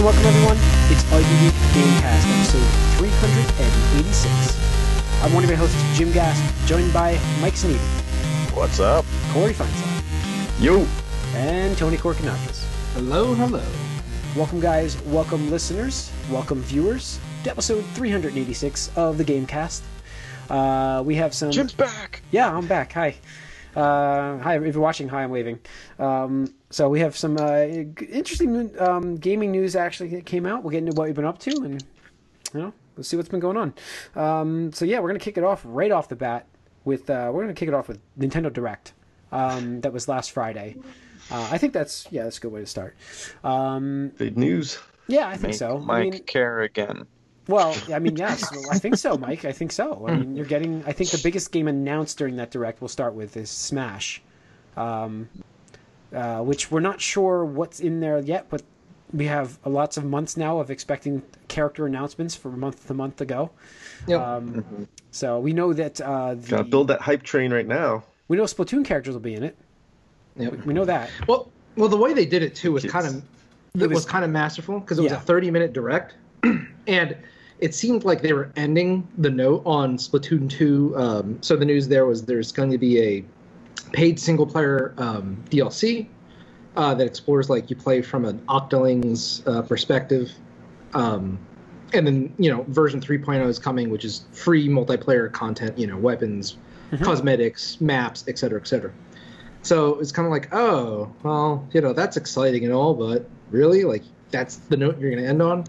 So welcome everyone. It's RDD Gamecast episode 386. I'm one of your hosts, Jim Gast, joined by Mike Sneed, What's up? Corey Feinsall, Yo! and Tony Korkanakis. Hello, hello. Welcome guys, welcome listeners, welcome viewers to episode 386 of the Gamecast. Uh, we have some... Jim's back! Yeah, I'm back. Hi. Uh, hi, if you're watching, hi, I'm waving. Um, so we have some uh, interesting um, gaming news actually that came out. We'll get into what we've been up to and, you know, let's see what's been going on. Um, so yeah, we're going to kick it off right off the bat with, uh, we're to kick it off with Nintendo Direct. Um, that was last Friday. Uh, I think that's, yeah, that's a good way to start. Um, Big news. yeah, I think Make so. Mike I mean, care again. Well, I mean, yes, well, I think so, Mike. I think so. I mean, you're getting. I think the biggest game announced during that direct we'll start with is Smash, um, uh, which we're not sure what's in there yet, but we have lots of months now of expecting character announcements from month to month to go. Yep. Um, so we know that uh, the, Gotta build that hype train right now. we know Splatoon characters will be in it. yep. We know that. Well, well, the way they did it too was Kids. kind of It it was- was, kind of masterful because it was Yeah. a 30 minute direct, and it seemed like they were ending the note on Splatoon 2. Um, so the news there was there's going to be a paid single player um, DLC uh, that explores like you play from an Octoling's uh, perspective. Um, and then you know version 3.0 is coming, which is free multiplayer content. You know weapons, cosmetics, maps, et cetera, et cetera. So it's kind of like, oh, well, you know, that's exciting and all, but really, like, that's the note you're going to end on.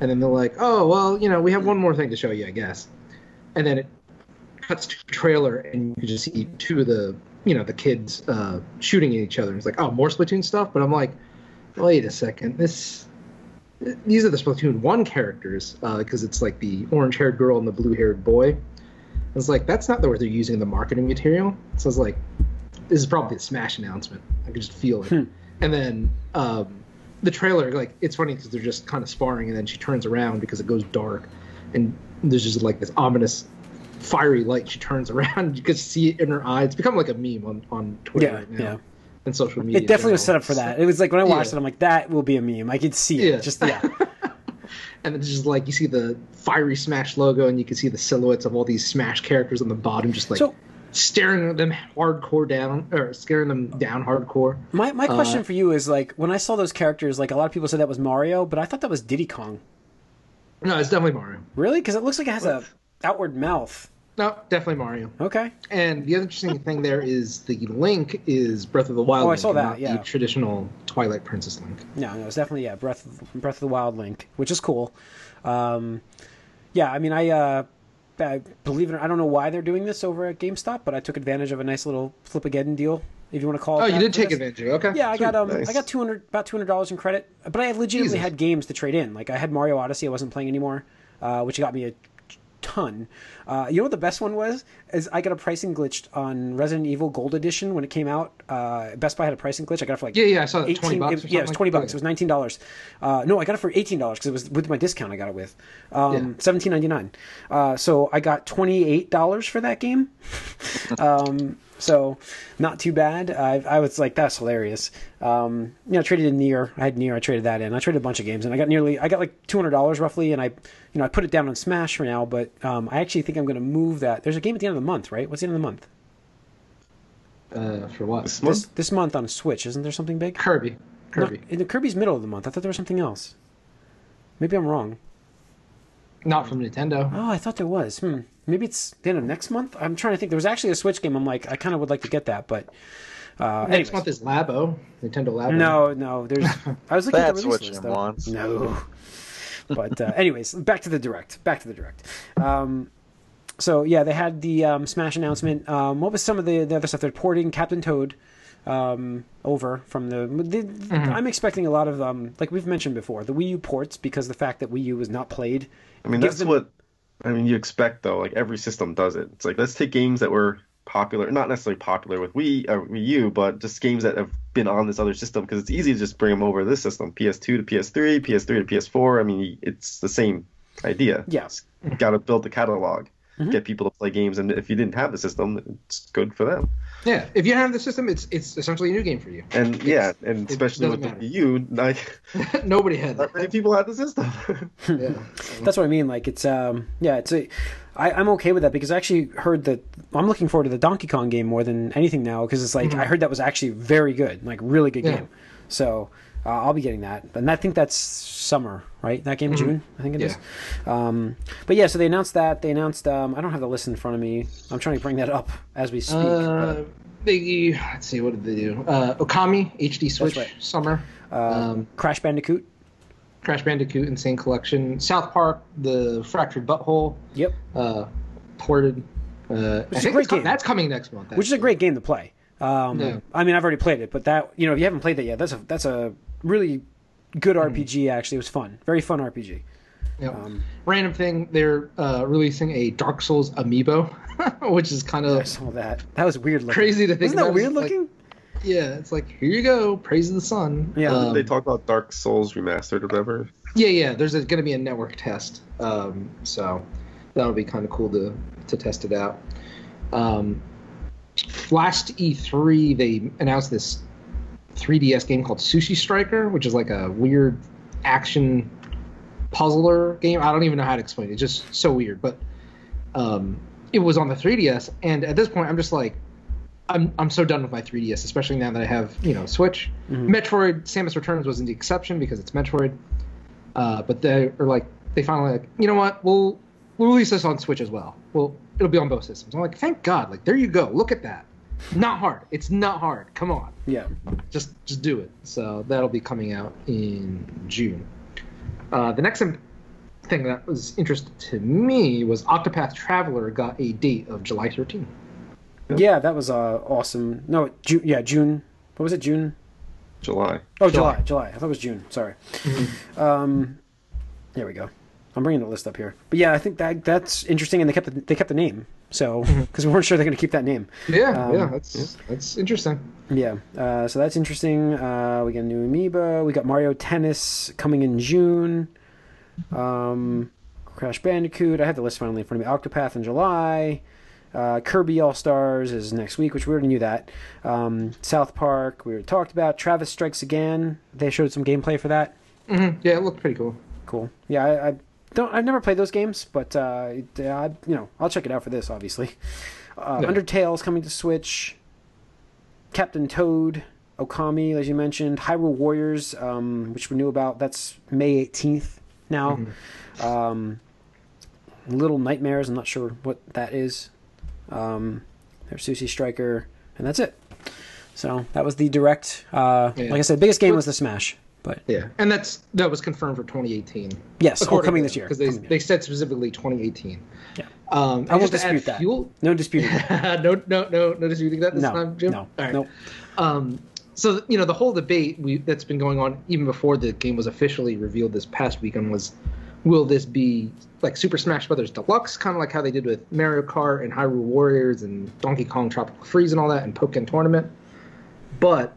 And then they're like, oh, well, you know, we have one more thing to show you, I guess. And then it cuts to a trailer, and you can just see two of the, you know, the kids uh, shooting at each other. It's like, oh, more Splatoon stuff. But I'm like, wait a second, this. These are the Splatoon one characters because it's like the orange-haired girl and the blue-haired boy. I was like, that's not the word they're using in the marketing material. So I was like, this is probably a Smash announcement. I could just feel it. And then um, the trailer, like, it's funny because they're just kind of sparring, and then she turns around because it goes dark, and there's just like this ominous, fiery light. She turns around, you can see it in her eye. It's become like a meme on on Twitter Yeah, right now yeah. and social media. It definitely was set up for that. It was like when I watched Yeah. it, I'm like, that will be a meme. I could see it. Yeah. Just yeah. and it's just like you see the fiery Smash logo, and you can see the silhouettes of all these Smash characters on the bottom, just like So- staring at them hardcore down, or scaring them down hardcore. My my Uh, question for you is like when I saw those characters, like a lot of people said that was Mario, but I thought that was Diddy Kong. No, it's definitely Mario. Really? Because it looks like it has a outward mouth. No, definitely Mario. Okay. And the other interesting thing there is the Link is Breath of the Wild. Oh, I Link saw that, yeah. the traditional Twilight Princess Link. No, no, it's definitely yeah, Breath of, Breath of the Wild Link, which is cool. Um, yeah, I mean, I, uh, I believe it. or not, I don't know why they're doing this over at GameStop, but I took advantage of a nice little Flipageddon deal, if you want to call it. Oh, you did take this. advantage of. Okay. Yeah, I got um, Nice. I got two hundred about two hundred dollars in credit, but I legitimately Jesus. had games to trade in. Like I had Mario Odyssey, I wasn't playing anymore, uh, which got me a ton. Uh, you know what the best one was? Is I got a pricing glitch on Resident Evil Gold Edition when it came out. Uh, Best Buy had a pricing glitch. I got it for like Yeah, yeah, I saw that. 18 20 bucks it- or yeah, it was twenty bucks. Okay. It was nineteen dollars. Uh, no, I got it for eighteen dollars because it was with my discount. I got it with um, Yeah. seventeen ninety nine. Uh, so I got twenty eight dollars for that game. um, so not too bad. I, I was like, that's hilarious. Um, you know, I traded in NieR. I had NieR. I traded that in. I traded a bunch of games, and I got nearly. I got like two hundred dollars roughly, and I, you know, I put it down on Smash for now. But um, I actually think I'm going to move that. There's a game at the end of the month, right? What's the end of the month? Uh, for what? This This month? this month on Switch, isn't there something big? Kirby. Kirby. No, in the Kirby's middle of the month. I thought there was something else. Maybe I'm wrong. Not from Nintendo. Oh, I thought there was. Hmm. Maybe it's the end of next month. I'm trying to think. There was actually a Switch game. I'm like, I kind of would like to get that, but uh, Next anyways. month is Labo. Nintendo Labo. No, no. There's. I was looking at That's the what release list, though. wants. No. but uh, anyways, back to the direct. Back to the direct. Um, so yeah, they had the um, Smash announcement. Um, what was some of the, the other stuff? They're porting Captain Toad um, over from the. the Mm-hmm. I'm expecting a lot of um, like we've mentioned before, the Wii U ports because the fact that Wii U was not played. I mean, that's them- what I mean. You expect though. Like every system does it. It's like let's take games that were popular, not necessarily popular with Wii, uh, Wii U, but just games that have been on this other system because it's easy to just bring them over to this system. PS2 to PS3, PS3 to PS4. I mean, it's the same idea. Yes. Got to build the catalog. get people to play games. And if you didn't have the system, it's good for them. Yeah, if you have the system, it's it's essentially a new game for you. And yeah, and especially with the doesn't Wii U, like Nobody had that. many people had the system. Yeah. That's what I mean. Like it's um yeah, it's a I, I'm okay with that because I actually heard that I'm looking forward to the Donkey Kong game more than anything now because it's like I heard that was actually very good, like really good Mm-hmm. Yeah. game. So uh, I'll be getting that, and I think that's summer, right? That game June, I think it is. Um, but yeah, so they announced that. They announced. Um, I don't have the list in front of me. I'm trying to bring that up as we speak. Uh, they let's see what did they do? Uh, Okami HD Switch right. Summer, um, Crash Bandicoot. Crash Bandicoot Insane Collection, South Park, The Fractured But Whole, Yep. uh, ported. Uh, I is a great it's com- that's coming next month. which is a great game to play. Um, Yeah. I mean, I've already played it, but that you know, if you haven't played that yet, that's a that's a really good RPG. Actually, it was fun, very fun RPG. Yep. Um, Random thing, they're uh, releasing a Dark Souls amiibo, which is kind of I saw that. That was weird looking. crazy to think Isn't that about. weird It's like- looking? yeah. It's like here you go, praise the sun. Yeah. Um, they talk about Dark Souls remastered or whatever. Yeah, yeah. There's going to be a network test, um, so that would be kind of cool to to test it out. Um, last E3, they announced this 3DS game called Sushi Striker, which is like a weird action puzzler game. I don't even know how to explain it. It's just so weird, but um, it was on the 3DS, and at this point, I'm just like. I'm I'm so done with my 3DS, especially now that I have you know Switch. Metroid: Samus Returns wasn't the exception because it's Metroid. Uh, but they are like, they finally like, you know what? We'll we'll release this on Switch as well. Well, it'll be on both systems. I'm like, thank God! Like, there you go. Look at that. Not hard. It's not hard. Come on, Yeah. just just do it. So that'll be coming out in June. Uh, the next thing that was interesting to me was Octopath Traveler got a date of July 13th. Yeah, that was uh, awesome. No, June. Yeah, June. What was it? June. July. Oh, July. July. July. I thought it was June. Sorry. Um, there we go. I'm bringing the list up here. But yeah, I think that that's interesting, and they kept the, they kept the name. So because we weren't sure they're going to keep that name. Yeah, Um, yeah, that's that's interesting. Yeah, uh, so that's interesting. Uh, we got a new amiibo. We got Mario Tennis coming in June. Um, Crash Bandicoot. I have the list finally in front of me. Octopath in July. Uh, Kirby All Stars is next week, which we already knew that. Um, South Park, we already talked about. Travis Strikes Again. They showed some gameplay for that. hmm Yeah, it looked pretty cool. Cool. Yeah, I, I don't. I've never played those games, but uh, I, you know, I'll check it out for this. Obviously, uh, Yeah. Undertale's coming to Switch. Captain Toad, Okami, as you mentioned, Hyrule Warriors, um, which we knew about. That's May eighteenth now. Um, Little Nightmares. I'm not sure what that is. Um, there's Sushi Striker, and that's it. So that was the direct. Uh, Yeah. Like I said, biggest game was the Smash, but Yeah, and that's that was confirmed for 2018. yes, all According coming this year. because they they said specifically 2018. Yeah. Um, I won't just to add dispute that. Fuel, No disputing that. no, no, no, no disputing that this No, time, Jim. no, All right. nope. Um, so you know the whole debate we, that's been going on even before the game was officially revealed this past weekend was, will this be like Super Smash Brothers Deluxe, kind of like how they did with Mario Kart and Hyrule Warriors and Donkey Kong Tropical Freeze and all that and Pokken Tournament, but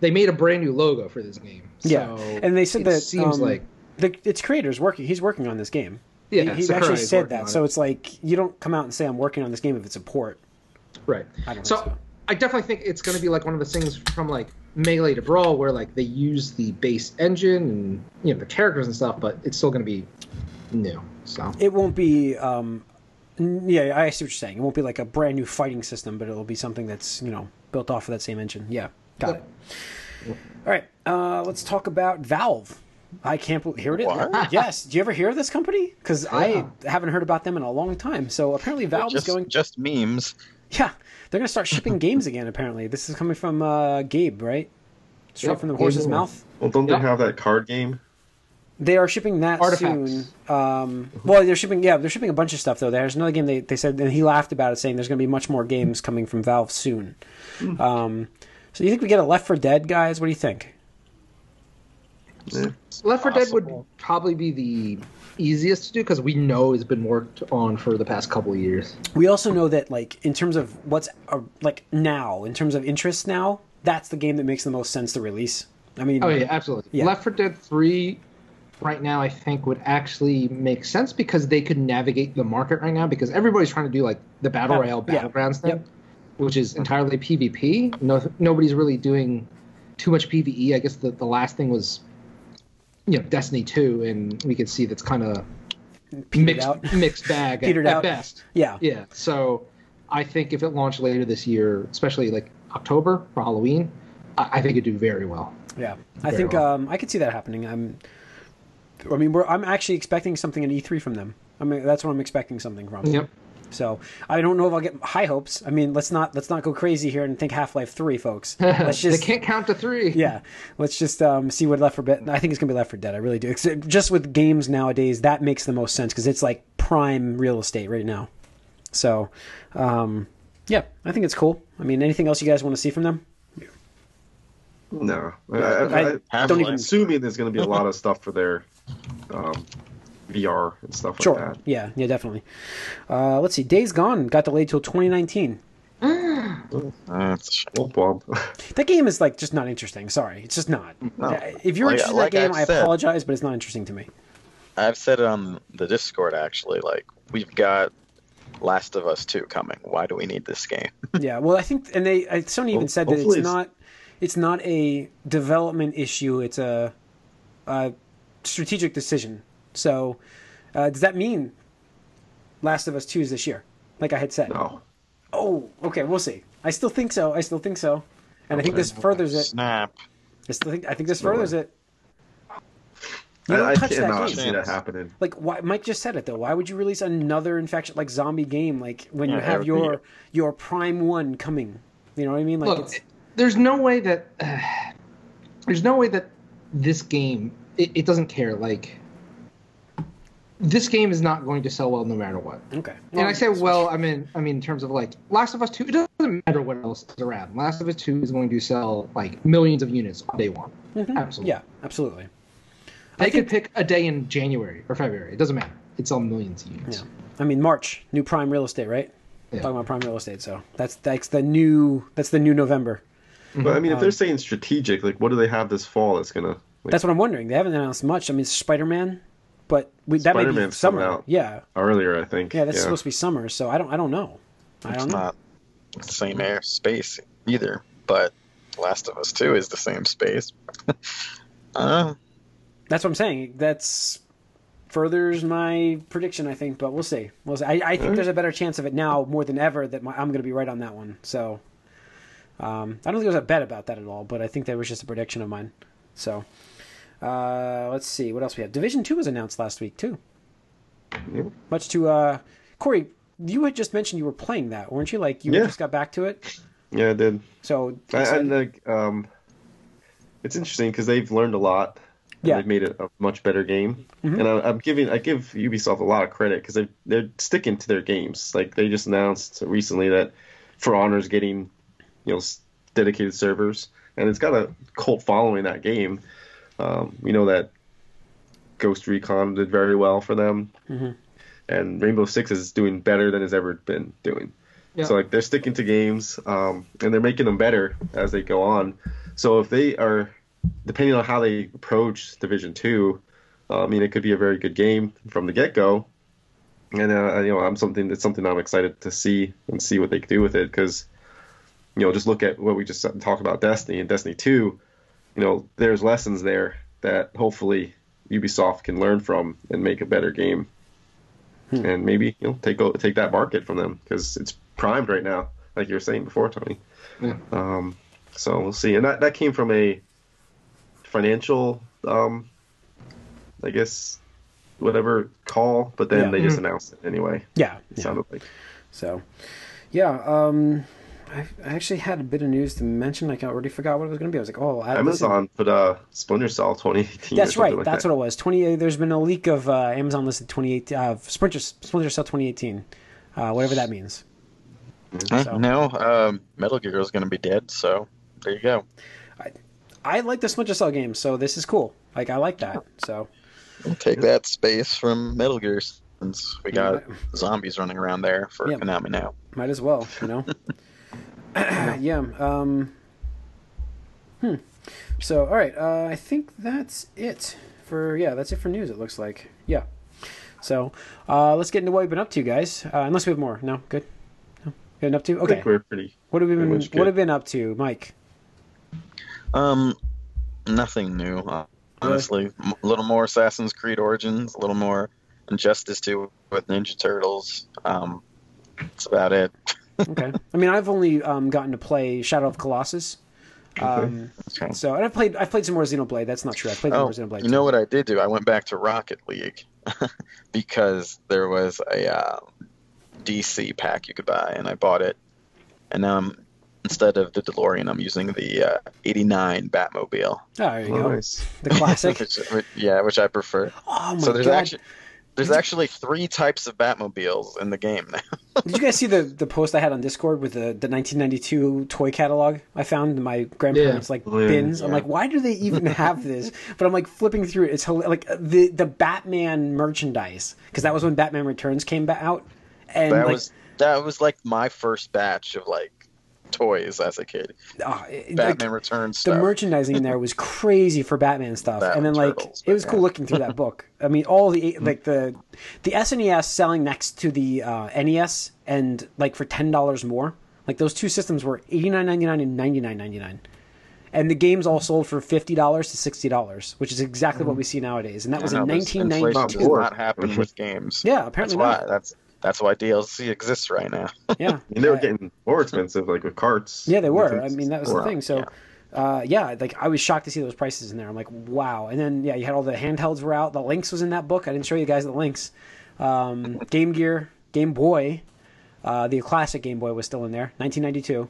they made a brand new logo for this game. Yeah, and they said that seems um, like the, its creator's working. He's working on this game. Yeah, he, he actually said that. So it's like you don't come out and say I'm working on this game if it's a port. Right. I don't so, so. I definitely think it's going to be like one of the things from like Melee to Brawl where like they use the base engine and you know the characters and stuff, but it's still going to be new. So It won't be. Um, yeah, I see what you're saying. It won't be like a brand new fighting system, but it'll be something that's you know built off of that same engine. Yeah, got Yep. it. All right, uh, let's talk about Valve. I can't believe here it is. What? Yes, do you ever hear of this company? Because Yeah. I haven't heard about them in a long time. So apparently Valve just, is going. just memes. Yeah, they're going to start shipping games again. Apparently, this is coming from uh, Gabe, right? Straight Yep, from the Gabe horse's Newell. mouth. Well, don't Yeah. they have that card game? They are shipping that Artifacts. soon. Um, well, they're shipping. Yeah, they're shipping a bunch of stuff though. There's another game they, they said, and he laughed about it, saying there's going to be much more games coming from Valve soon. Um, so you think we get a Left 4 Dead, guys? What do you think? Yeah. Left 4 Dead would probably be the easiest to do because we know it's been worked on for the past couple of years. We also know that, like, in terms of what's uh, like now, in terms of interest now, that's the game that makes the most sense to release. I mean, Oh yeah, absolutely. Yeah. Left 4 Dead 3 right now I think would actually make sense because they could navigate the market right now because everybody's trying to do like the battle Yeah. royale Yeah. battlegrounds thing, Yep. Which is entirely PvP. No, nobody's really doing too much PvE. I guess the, the last thing was, you know, Destiny two, and we can see that's kind of mixed out. mixed bag at, at best. Yeah. Yeah. So I think if it launched later this year, especially like October for Halloween, I, I think it'd do very well. Yeah, I think well. um, I could see that happening. I'm, I mean, we're, I'm actually expecting something in E3 from them. I mean, that's what I'm expecting something from. Yep. So I don't know if I'll get high hopes. I mean, let's not let's not go crazy here and think Half Life Three, folks. Let's just they can't count to three. yeah, let's just um, see what Left 4 Dead. I think it's gonna be Left 4 Dead. I really do. Except Just with games nowadays, that makes the most sense because it's like prime real estate right now. So, um, yeah, I think it's cool. I mean, anything else you guys want to see from them? No, I, I I, I, don't even- assuming there's going to be a lot of stuff for their um, VR and stuff Sure. like that. Yeah, yeah, definitely. Uh, let's see. Days Gone got delayed till 2019. That's a shame. Womp womp. That game is like just not interesting. Sorry, it's just not. No. Uh, If you're Like- interested like in that game, I've I said. apologize, but it's not interesting to me. I've said it on the Discord actually. Like we've got Last of Us 2 coming. Why do we need this game? yeah, well, I think, and they, I, Sony even Well, said that it's it's- not, it's not a development issue. It's a, a strategic decision. So, uh, does that mean Last of Us Two is this year? Like I had said. no. Oh, okay, we'll see. I still think so. I still think so, and I think this furthers it. Snap. I still think I think this No way. furthers it. You don't I, I touch that cannot game. see that happening. Like why, Mike just said it though. Why would you release another infection like zombie game like when you have your year. your prime one coming? You know what I mean? Like Look, it's, there's no way that uh, there's no way that this game it, it doesn't care. Like this game is not going to sell well no matter what. okay. And I say well, I mean I mean in terms of like Last of Us Two, it doesn't matter what else is around. Last of Us Two is going to sell like millions of units on day one. Absolutely. yeah, absolutely. They I could pick a day in January or February. It doesn't matter. It's all millions of units. Yeah. I mean March, new prime real estate, right? Yeah. Talking about prime real estate, so that's that's the new that's the new November. But I mean, if Um, they're saying strategic, like, what do they have this fall that's gonna? Like, That's what I'm wondering. They haven't announced much. I mean, Spider Man, but we, that may be Spider-Man's summer. coming out. Yeah, earlier, I think. yeah, that's supposed to be summer. So I don't I don't know. I It's don't know. not the same air space either, but Last of Us 2 is the same space. uh, That's what I'm saying. That's furthers my prediction, I think, but we'll see. We'll see. I, I think there's a better chance of it now more than ever that my, I'm going to be right on that one. So um, I don't think there's a bet about that at all, but I think that was just a prediction of mine. So uh, let's see what else we have. Division Two was announced last week too. Yep. Much to uh, Corey, you had just mentioned you were playing that, weren't you? Like you Yeah. just got back to it. Yeah, I did. So I, and like, um, it's interesting because they've learned a lot. and Yeah. they've made it a much better game. Mhm. And I, I'm giving I give Ubisoft a lot of credit because they they're sticking to their games. Like they just announced recently that For Honor's getting you know dedicated servers, and it's got a cult following that game. Um, we know that Ghost Recon did very well for them, Mhm. and Rainbow Six is doing better than it's ever been doing. Yeah. So like they're sticking to games, um, and they're making them better as they go on. So if they are, depending on how they approach Division Two, uh, I mean it could be a very good game from the get go. And uh, you know I'm something that's something I'm excited to see and see what they can do with it because, you know, just look at what we just talked about Destiny and Destiny Two. You know, there's lessons there that hopefully Ubisoft can learn from and make a better game and maybe you know take take that market from them because it's primed right now, like you were saying before, Tony. Yeah. Um, so we'll see, and that that came from a financial, um, I guess, whatever call, but then Yeah. they just announced it anyway. yeah, It yeah. sounded like So, yeah, um, I, I actually had a bit of news to mention. Like I already forgot what it was going to be. I was like, oh, I, Amazon put uh, Splinter Cell 2018. That's right. That's what it was. Twenty. There's been a leak of uh, Amazon listed 2018 uh, Splinter Splinter Cell 2018, uh, whatever that means. uh, So- no, um, Metal Gear is going to be dead, so there you go. I like the Splinter Cell games, so this is cool. Like I like that. So We'll take that space from Metal Gear since we got zombies running around there for Yeah. Konami now. might as well, you know. yeah. Um, hmm. So all right, uh, I think that's it for yeah. That's it for news. It looks like yeah. So uh, let's get into what we've been up to, guys. Uh, unless we have more. No, good. No, good up to I okay. think we're pretty. What have we been? pretty What good. have been up to, Mike? Um, nothing new. Uh, honestly, M- a little more Assassin's Creed Origins, a little more Injustice 2 with Ninja Turtles. Um, that's about it. Okay. I mean, I've only um, gotten to play Shadow of Colossus. Um, Okay. so and I've played I've played some more Xenoblade. That's not true. I played Oh, more Xenoblade. you know what I did do? I went back to Rocket League because there was a uh, DC pack you could buy, and I bought it. And now I'm instead of the DeLorean, I'm using the uh, '89 Batmobile. Oh, there you go. The classic. which, which- yeah, which I prefer. oh my so there's god! actually there's actually three types of Batmobiles in the game now. Did you guys see the the post I had on Discord with the, the 1992 toy catalog I found in my grandparents' like Oh, yeah. bins? I'm like, why do they even have this? But I'm like flipping through it. It's hila- like the the Batman merchandise because that was when Batman Returns came out, and that like was that was like my first batch of like toys as a kid. oh, it- Batman like, Returns the merchandising in there was crazy for Batman stuff, and Batman then like Turtles, it was cool yeah. looking through that book. I mean, all the hmm. like the the SNES selling next to the uh, NES, and like for ten dollars more. Like those two systems were eighty nine ninety nine and ninety nine ninety nine, and the games all sold for fifty dollars to sixty dollars, which is exactly what hmm. we see nowadays. And that was in nineteen ninety two. not happen with games. Yeah, that's apparently why. not. That's that's why DLC exists right now. Yeah, And they were getting more expensive, like with carts. Yeah, they were. I mean, that was the thing. So, uh, yeah, like I was shocked to see those prices in there. I'm like, wow. And then yeah, you had all the handhelds were out. The Lynx was in that book. I didn't show you guys the Lynx. Um, Game Gear, Game Boy, uh, the classic Game Boy was still in there, 1992.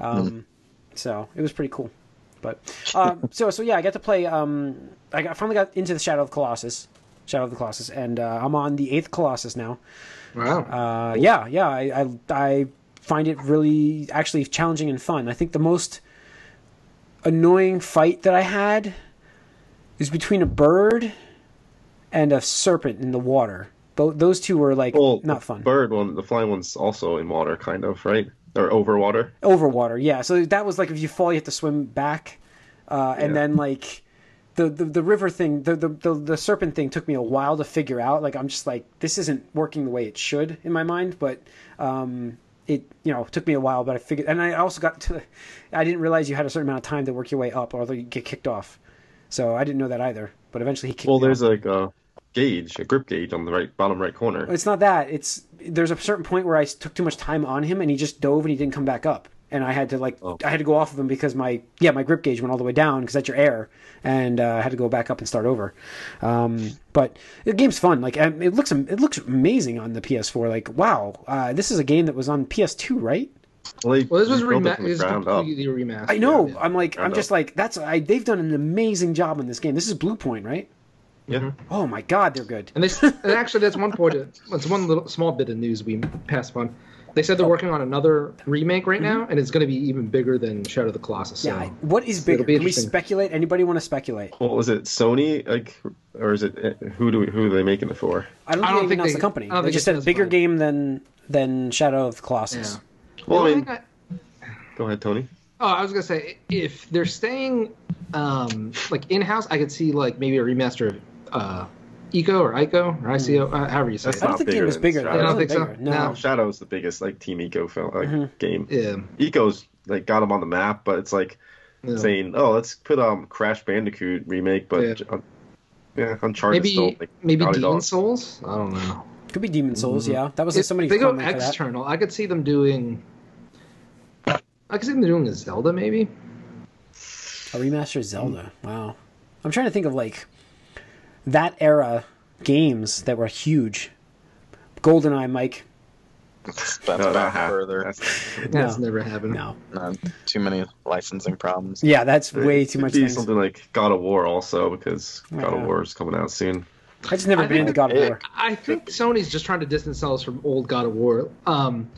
Um, So it was pretty cool. But um, so so yeah, I got to play. Um, I got, finally got into the Shadow of Colossus, Shadow of the Colossus, and uh, I'm on the eighth Colossus now. Wow. Uh, yeah, yeah, I, I I find it really actually challenging and fun. I think the most annoying fight that I had is between a bird and a serpent in the water. Tho- those two were like Well, not fun. Bird one, the flying one's also in water, kind of, right? Or over water. Over water, yeah. So that was like if you fall, you have to swim back, uh, and Yeah. then like. The, the, the river thing the, the, the, the serpent thing took me a while to figure out like i'm just like this isn't working the way it should in my mind but um, it you know took me a while but i figured and i also got to i didn't realize you had a certain amount of time to work your way up or you get kicked off so i didn't know that either but eventually he kicked Well, there's off. like a gauge, a grip gauge on the right bottom right corner. it's not that it's there's a certain point where i took too much time on him and he just dove and he didn't come back up and i had to like Oh. i had to go off of him because my yeah my grip gauge went all the way down because that's your air and uh, i had to go back up and start over um, but the game's fun like um, it looks it looks amazing on the ps4 like wow uh, this is a game that was on ps2 right Well, Well, this was, rebuilt it rema- from it the was ground up. completely remastered. I know. Yeah. I'm like, I I'm know. just like, that's. I, they've done an amazing job on this game. This is Bluepoint, right? Yeah. Oh my God, they're good. And this, and actually, that's one point. That's one little small bit of news we passed upon. They said they're Oh. working on another remake right now, and it's going to be even bigger than Shadow of the Colossus. So. Mm-hmm. Yeah. I- What is bigger? be Can we interesting. speculate? Anybody want to speculate? Well, is it Sony, like, or is it who do we, who are they making it for? I don't think I don't they think announced they- the company. I don't They think just it said a bigger specified. game than than Shadow of the Colossus. Yeah. Well, The I mean, I- go ahead, Tony. Oh, I was gonna say if they're staying um, like in house, I could see like maybe a remaster of uh, Eco or Ico or ICO, uh, however you say That's I don't think the bigger game was bigger. Shadow. I don't wasn't think so. bigger. No. No. Shadow's the biggest like Team Eco film like Mm-hmm. game. Yeah. Eco's like got them on the map, but it's like yeah. saying, oh, let's put um Crash Bandicoot remake, but Yeah. yeah, Uncharted maybe still like maybe Naughty Demon Dog. Souls. I don't know. Could be Demon's Souls. Yeah, that was like, somebody. they go commented that. external, I could see them doing. I could see them doing a Zelda maybe. A remaster of Zelda. Wow. I'm trying to think of like that era games that were huge. GoldenEye, Mike. That's No, that back happened. further. That's- That's never happened. No. Not too many licensing problems. Yeah, that's way too much. Be Things. something like God of War also because God Yeah. of War is coming out soon. I just never I been think into God of War. I think Sony's just trying to distance themselves from old God of War. Um,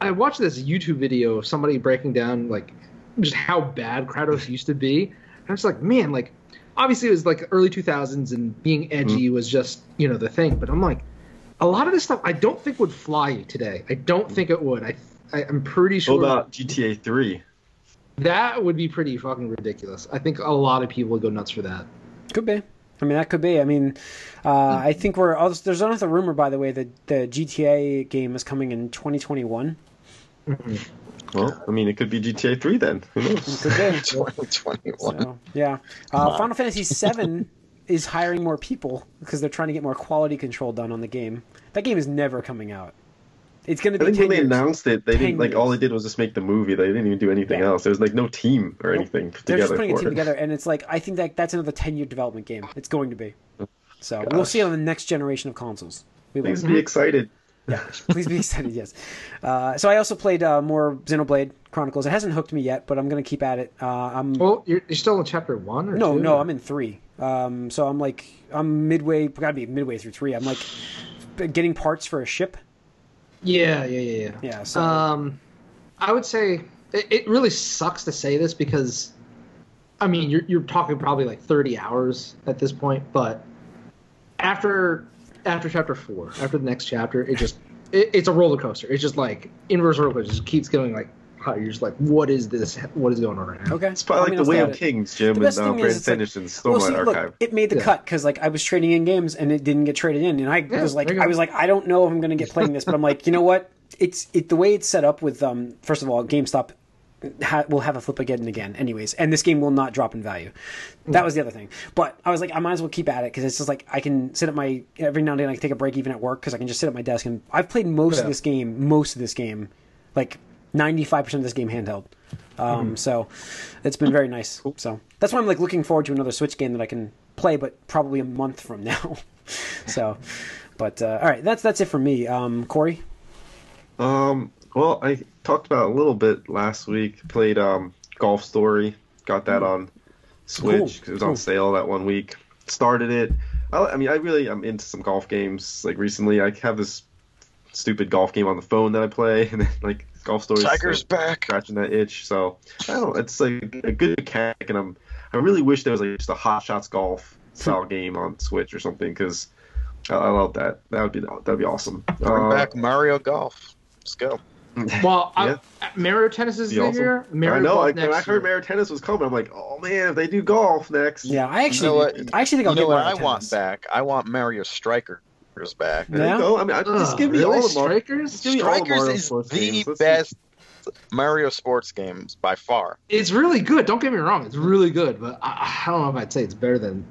I watched this YouTube video of somebody breaking down like just how bad Kratos used to be. And I was like, man, like obviously it was like early 2000s and being edgy mm-hmm. was just you know the thing. But I'm like, a lot of this stuff I don't think would fly today. I don't think it would. I, I I'm pretty sure What sure about GTA 3? that would be pretty fucking ridiculous. I think a lot of people would go nuts for that. Could be. I I mean, that could be. I mean, uh, hmm. I think we're. oh, There's another rumor, by the way, that the GTA game is coming in 2021. Mm-hmm. Well, I mean, it could be GTA 3 then. Who knows? Could be. 2021. So, yeah. Uh, Final Fantasy VII is hiring more people because they're trying to get more quality control done on the game. That game is never coming out. It's going to be. I be think 10 when they years. announced it, they 10 didn't like all they did was just make the movie. They didn't even do anything Yeah. else. There was like no team or Nope. anything put They're just together putting a team it. together, and it's like I think that that's another 10 year development game. It's going to be. So we'll see on the next generation of consoles. We will. Please be excited. Yeah, please be excited. Yes. Uh, so I also played uh, more Xenoblade Chronicles. It hasn't hooked me yet, but I'm going to keep at it. Uh, I'm Well, you're, you're still in chapter one or no, two? no, I'm in three. Um, so I'm like I'm midway. Gotta be midway through three. I'm like getting parts for a ship. Yeah, yeah, yeah, yeah. Yeah. So Um, I would say it, it really sucks to say this because, I mean, you're you're talking probably like 30 hours at this point, but after after chapter four, after the next chapter, it just it, it's a roller coaster. It's just like inverse roller coaster. It just keeps going like higher. You're just like, what is this? What is going on right now? okay. It's probably I mean, like the I'll Way of it. Kings, Jim, The and best uh, thing is, Brandon it's like- Sanderson's Well, Stormlight see, Archive. look, it made the Yeah. cut because like I was trading in games and it didn't get traded in, and I Yeah, was like, there you go. I was like, I don't know if I'm going to get playing this, but I'm like, you know what? It's it the way it's set up with um. First of all, GameStop ha- will have a flip again and again, anyways, and this game will not drop in value. That was the other thing. But I was like, I might as well keep at it because it's just like I can sit at my every now and then I can take a break even at work because I can just sit at my desk and I've played most of this game, most of this game, like 95 percent of this game handheld. Um, So it's been very nice. So that's why I'm like looking forward to another Switch game that I can play, but probably a month from now. so, but uh, all right, that's that's it for me. Um, Corey, Um, well, I talked about it a little bit last week. Played um, Golf Story. Got that on Switch. Cool, 'cause It was cool. on sale that one week. Started it. I, I mean, I really am into some golf games. Like recently, I have this stupid golf game on the phone that I play, and then like Golf Story. Tiger's back. scratching that itch. So I don't. know, It's like a good mechanic, and I'm. I really wish there was like just a Hot Shots golf style game on Switch or something because I, I love that. That would be that would be awesome. Bring Uh, back Mario Golf. Let's go. Well, Yeah. I, Mario Tennis is Be the awesome. year. Mario I know. Golf I, next when I heard year. Mario Tennis was coming, I'm like, oh man, if they do golf next, yeah, I actually, know what? I actually think I'll you know get what Mario I want Tennis. back? I want Mario Strikers back. there Yeah? you go. I mean, I, just Ugh, give me really? all the Mario. strikers. Give me all Strikers Mario is sports the games. Let's see. best Mario sports games by far. It's really good. Don't get me wrong. It's really good, but I, I don't know if I'd say it's better than.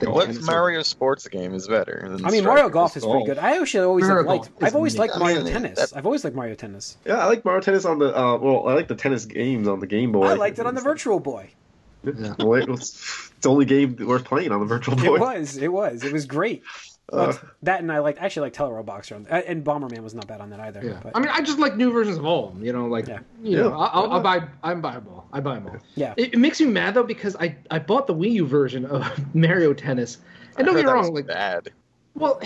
Than What Tennis. Mario sports game is better? Than I mean, Mario Golf is pretty good. I actually always Mario have liked. I've always liked. Mario I mean, Tennis. that- I've always liked Mario Tennis. Yeah, I like Mario Tennis on the. Uh, well, I like the tennis games on the Game Boy. I liked it on the Virtual Boy. Yeah. Well, it was, it's the only game worth playing on the Virtual Boy. It was. It was. It was great. Uh, that and I liked actually like Tele Boxer on, uh, and Bomberman was not bad on that either. Yeah. But, I mean, I just like new versions of all of them. You know, like Yeah. you know, Yeah. I'll, I'll buy. I'm buy them all. I buy them all. yeah. It, it makes me mad though because I I bought the Wii U version of Mario Tennis, and I don't heard get me that was wrong, like bad. well,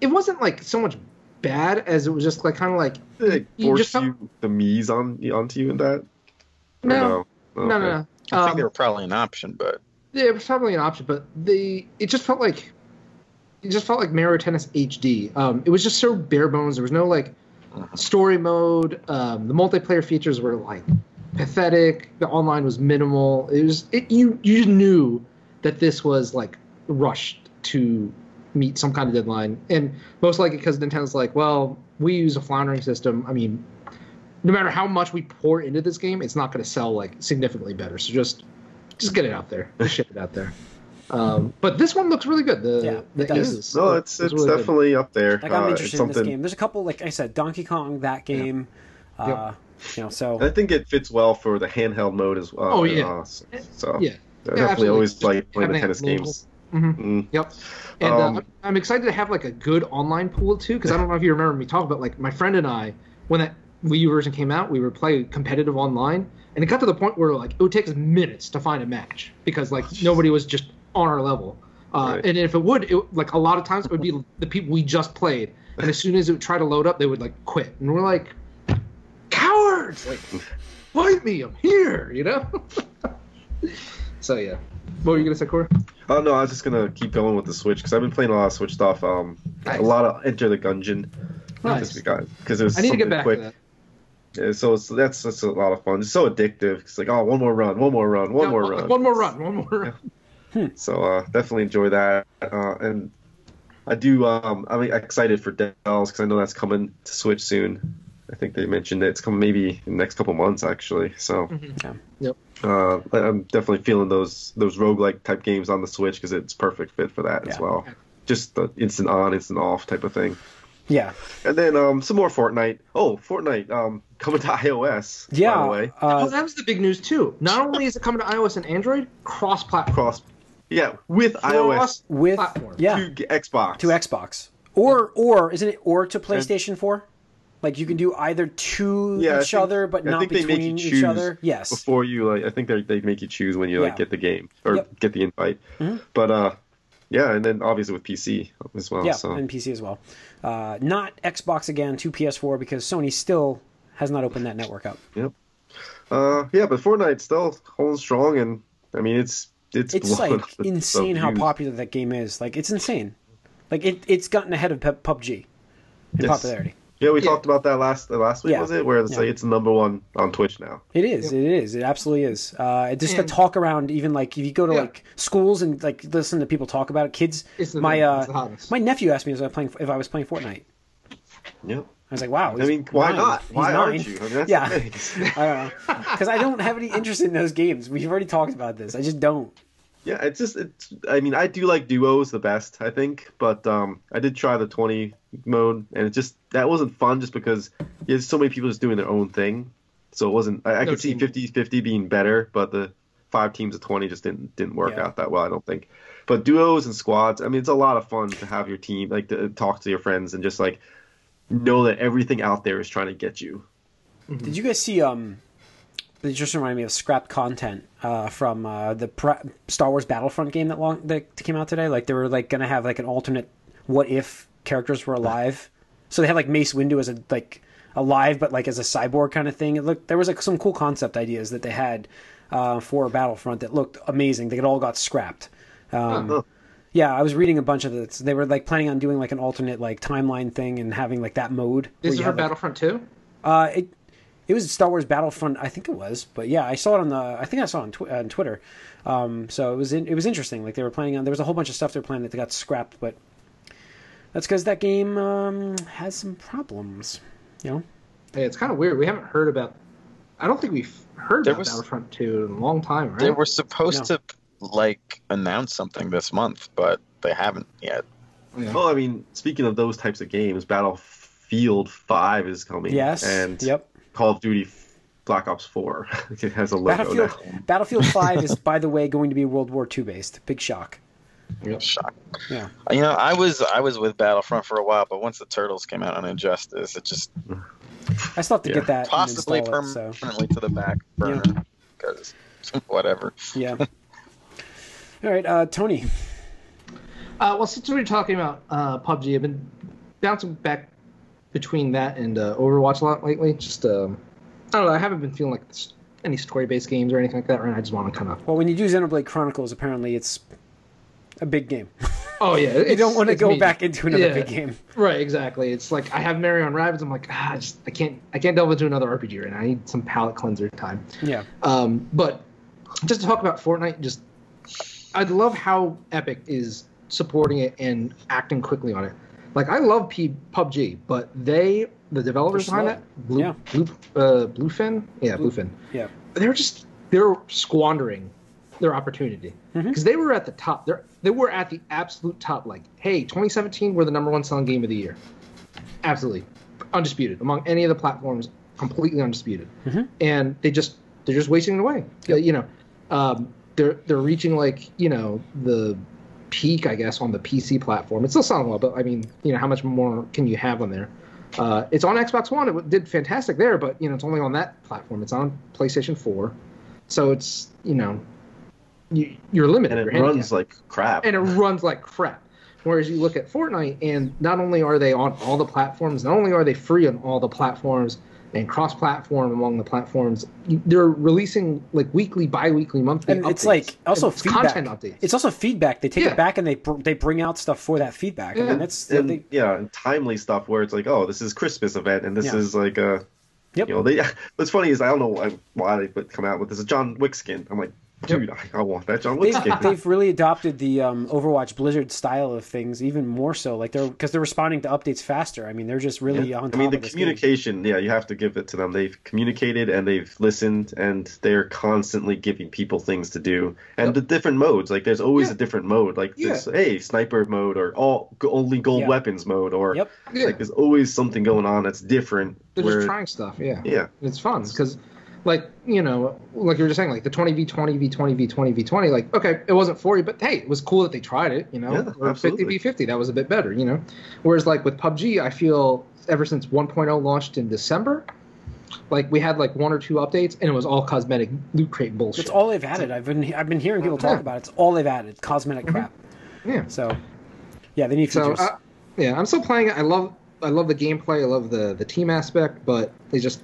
it wasn't like so much bad as it was just like kind of like They you force just you the Mii's on onto you in that. No, no, no, Okay. no, no. I think Um, they were probably an option, but Yeah, it was probably an option, but the it just felt like it just felt like Mario Tennis HD. Um, it was just so bare bones. There was no like story mode. Um, the multiplayer features were like pathetic. The online was minimal. It was it, you you knew that this was like rushed to meet some kind of deadline, and most likely because Nintendo's like, well, we use a floundering system. I mean, no matter how much we pour into this game, it's not going to sell like significantly better. So just just get it out there. Just ship it out there. Um, but this one looks really good. The Yeah, the it does. Aces No, look- it's it's really good. definitely up there. Like I'm Uh, interested it's in something. this game. There's a couple, like I said, Donkey Kong, that game. Uh, You know, so I think it fits well for the handheld mode as well. Oh, yeah. Uh, so, so Yeah. I Yeah, definitely absolutely. always Just like playing the tennis it mobile. games. Mhm. Mm. Yep. And Um, uh, I'm- I'm excited to have like a good online pool too, because I don't know if you remember me talking about like my friend and I when that Wii U version came out, we would play competitive online, and it got to the point where like it would take us minutes to find a match because like nobody was just on our level. Uh, Right. And if it would, it, like a lot of times it would be the people we just played, and as soon as it would try to load up, they would like quit, and we're like, cowards! Like, fight me, I'm here, you know. so yeah, what were you gonna say, Corey? Oh no, I was just gonna keep going with the Switch because I've been playing a lot of Switch stuff. Um, Nice. a lot of Enter the Gungeon. Nice. Because it was I need to get back quick. to that. Yeah, so it's, that's that's a lot of fun. It's so addictive. It's like oh, one more run, one more run, one Yeah, more run. One more run. One more run. So uh, definitely enjoy that. Uh, and I do. Um, I'm excited for Dells because I know that's coming to Switch soon. I think they mentioned it. it's coming maybe in the next couple months actually. So Yeah. Yep. uh, I- I'm definitely feeling those those roguelike type games on the Switch because it's perfect fit for that as Yeah. well. Just the instant on, instant off type of thing. Yeah, And then um, some more Fortnite. Oh, Fortnite um, coming to iOS. yeah. By the way, oh, Uh, that was the big news too. Not only is it coming to iOS and Android, cross-platform. cross. Yeah, with iOS with platform. yeah to Xbox. to Xbox or or isn't it or to PlayStation Four? Like you can do either to Yeah, each think- other, but I not think they make you between each choose other. Yes. before you like i think they they make you choose when you Yeah. like get the game or Yep. get the invite Mhm. but uh yeah and then obviously with pc as well yeah, so and PC as well. Uh, not Xbox again to PS4 because Sony still has not opened that network up. Yep. Uh yeah but fortnite's still holding strong and i mean it's it's, It's like up the- insane how views. popular that game is. Like it's insane. Like it it's gotten ahead of PUBG in Yes. popularity. yeah we Yeah. talked about that last last week Yeah. was it where it's Yeah. like it's number one on twitch now It is. It is. It absolutely is. Uh, just And- to talk around, even like if you go to Yeah. like schools and like listen to people talk about it, kids. It's the my it's uh, the my nephew asked me if I was playing if I was playing Fortnite. Yep I was like, wow. i mean why nine. not He's why nine. aren't you I mean, Yeah. the. I don't know because I don't have any interest in those games. We've already talked about this. I just don't. Yeah, it's just it's. I mean, I do like duos the best, I think, but um, I did try the twenty mode, and it just that wasn't fun, just because there's so many people just doing their own thing. So it wasn't. I, I No could see team. 50-50 being better, but the five teams of twenty just didn't didn't work Yeah. out that well. I don't think. But duos and squads, I mean, it's a lot of fun to have your team, like to talk to your friends, and just like know that everything out there is trying to get you. Did you guys see? Um, it just reminded me of scrapped content uh, from uh, the pre- Star Wars Battlefront game that long that came out today. Like they were like gonna have like an alternate what if characters were alive. So they had like Mace Windu as a like alive, but like as a cyborg kind of thing. It looked there was like some cool concept ideas that they had uh, for Battlefront that looked amazing. They all got scrapped. Um. Yeah, I was reading a bunch of this. They were like planning on doing like an alternate like timeline thing and having like that mode. where This is you for have, like, Battlefront 2? uh, it it was Star Wars Battlefront, I think it was, but yeah, I saw it on the. I think I saw it on, tw- on Twitter. Um, so it was in, it was interesting. Like they were planning on. There was a whole bunch of stuff they were planning that got scrapped, but that's because that game um, has some problems. You know, Hey, it's kind of weird. We haven't heard about. I don't think we've heard There about was- Battlefront 2 in a long time, right? They were supposed to like announce something this month, but they haven't yet. Yeah. Well, I mean, speaking of those types of games, Battlefield Five is coming. yes, and yep. Call of Duty Black Ops 4. it has a logo Battlefield now. Battlefield Five is, by the way, going to be World War II based. Big shock. Shock. Yeah, You know, I was I was with Battlefront for a while, but once the Turtles came out on Injustice, it just I still have to Yeah. get that and possibly install it, so permanently to the back burner because whatever. yeah. All right, uh, Tony. Uh, well, since we were talking about uh, PUBG, I've been bouncing back between that and uh, Overwatch a lot lately. Just, um, I don't know, I haven't been feeling like this, any story based games or anything like that, right? I just want to kind of. Well, when you do Xenoblade Chronicles, apparently it's a big game. Oh, yeah. You don't want to go back into another Yeah. big game. Right, exactly. It's like I have Marion Rabbids. I'm like, ah, I just I can't I can't delve into another RPG right now. I need some palate cleanser time. Yeah. Um, but just to talk about Fortnite, just I love how Epic is supporting it and acting quickly on it. Like I love P- PUBG, but they the developers behind that, Blue, Yeah. Blue, uh, Bluefin, yeah, Bluefin, Yeah. they're just they're squandering their opportunity because they were at the top. They're they were at the absolute top. Like, hey, 2017, we're the number one selling game of the year, absolutely undisputed among any of the platforms, completely undisputed. Mhm. And they just they're just wasting it away. Uh, You know, um, they're they're reaching like you know the peak, I guess, on the PC platform. It's still selling well, but I mean, you know, how much more can you have on there? Uh, it's on Xbox One. It did fantastic there, but you know, it's only on that platform. It's on PlayStation 4, so it's you know, you, you're limited. And it runs handicapped. like crap. and it runs like crap. Whereas you look at Fortnite, and not only are they on all the platforms, not only are they free on all the platforms and cross-platform among the platforms, they're releasing like weekly, bi-weekly, monthly. and it's updates. like also It's feedback. content updates. It's also feedback. They take Yeah. it back and they br- they bring out stuff for that feedback. I Yeah. mean, that's and they, yeah, and timely stuff where it's like, oh, this is Christmas event, and this Yeah. is like a, Yep. you know, they. What's funny is I don't know why- why they would come out with this. A John Wick skin. I'm like, dude, I, I want that John Wick They've, they've really adopted the um, Overwatch Blizzard style of things even more so. Like they're because they're responding to updates faster. I mean, they're just really Yeah. on top I mean, the of this game. communication, yeah, you have to give it to them. They've communicated and they've listened, and they're constantly giving people things to do. And Yep. the different modes, like there's always Yeah. a different mode, like Yeah. this, hey, sniper mode, or all only gold Yeah. weapons mode, or Yep. Yeah. like there's always something going on that's different. They're where, just trying stuff. Yeah. yeah, It's fun because, like you know, like you were just saying, like the twenty v twenty v twenty v twenty v twenty. Like, okay, it wasn't for you, but hey, it was cool that they tried it. You know, Yeah, or fifty absolutely. v fifty. That was a bit better. You know, whereas like with PUBG, I feel ever since 1.0 launched in December, like we had like one or two updates, and it was all cosmetic loot crate bullshit. It's all they've added. I've been I've been hearing people talk Yeah. about it. It's all they've added. Cosmetic crap. yeah. So yeah, they need So uh, yeah, I'm still playing it. I love I love the gameplay. I love the the team aspect, but they just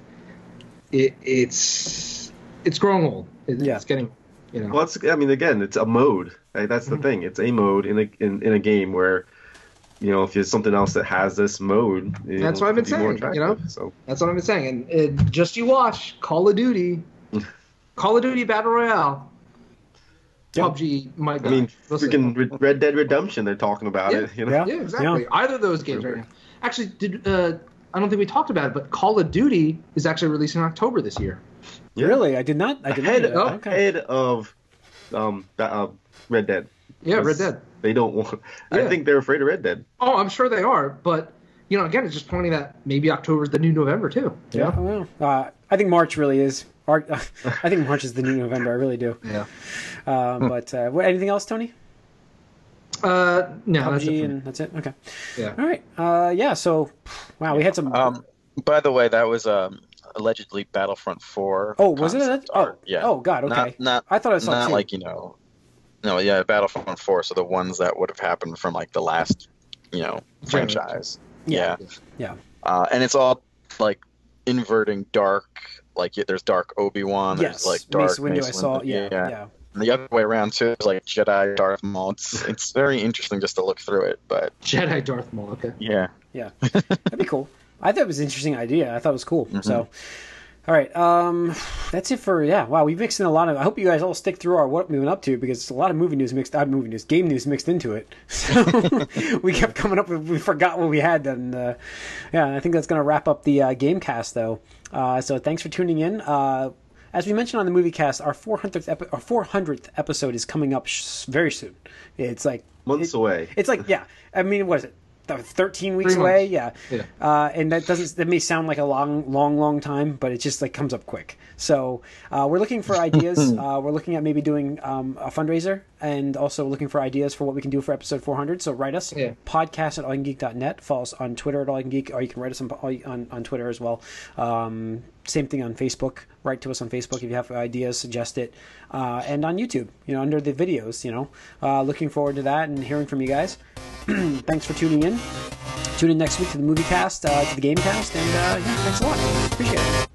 it it's it's growing old. It, Yeah. It's getting you know. well, it's, I mean, again, it's a mode. Like, that's the Mm-hmm. thing. It's a mode in a in, in a game where. You know, if there's something else that has this mode, you That's know, what I've been be saying, you know? So That's what I've been saying. And it, just you watch Call of Duty, Call of Duty Battle Royale, Yeah. PUBG. My God, I mean, Listen. freaking Red- Red Dead Redemption, they're talking about Yeah. it. You know, Yeah. Yeah, exactly. Either of those games right now. Actually, did uh, I don't think we talked about it, but Call of Duty is actually releasing in October this year. Yeah. Really, I did not. I did not. ahead, know that. oh, okay. ahead of um, that, uh, Red Dead. Yeah, Red Dead. They don't want. I think they're afraid of Red Dead. Oh, I'm sure they are, but you know, again, it's just pointing that maybe October is the new November too. you Yeah. know? Well, uh, I think March really is. I think March is the new November. I really do. Yeah. Uh, but uh, what, anything else, Tony? Uh, no, that's it. PUBG for and that's it. Okay. Yeah. All right. Uh, yeah. So, wow, we had some. Um, by the way, that was um, allegedly Battlefront 4. oh, was it? concept That? Oh, art. yeah. Oh, God. Okay. Not, not, I thought I saw not two. like you know, no, yeah, Battlefront 4. So the ones that would have happened from like the last, you know, franchise. Yeah. Yeah, Yeah. Uh, and it's all like inverting dark. Like yeah, there's dark Obi Wan. yes. There's like dark Mace Windu. I saw. Windu, Yeah. Yeah. And the other way around too is like Jedi Darth Maul. It's, it's very interesting just to look through it, but Jedi Darth Maul. Okay. yeah. Yeah, that'd be cool. I thought it was an interesting idea. I thought it was cool. Mm-hmm. So, all right, um, that's it for yeah. Wow, we mixed in a lot of. I hope you guys all stick through our what we've been up to because it's a lot of movie news mixed. Not movie news, game news mixed into it. So we kept coming up with. We forgot what we had. And uh, yeah, I think that's gonna wrap up the uh, game cast though. Uh, so thanks for tuning in. As we mentioned on the movie cast, our 400th epi- our 400th episode is coming up sh- very soon. It's like Months it- away. It's like yeah. I mean, what is it? 13 weeks Three away months. yeah Yeah. uh, and that doesn't that may sound like a long long long time but it just like comes up quick so uh, we're looking for ideas uh, we're looking at maybe doing um, a fundraiser and also looking for ideas for what we can do for episode 400 so write us Yeah. podcast at allyoucangeek.net follow us on twitter at allyoucangeek or you can write us on, on, on twitter as well um, same thing on facebook write to us on facebook if you have ideas suggest it uh, and on youtube you know under the videos you know uh, looking forward to that and hearing from you guys thanks for tuning in. Tune in next week to the movie cast, uh, to the game cast, and uh, yeah, thanks a lot. Appreciate it.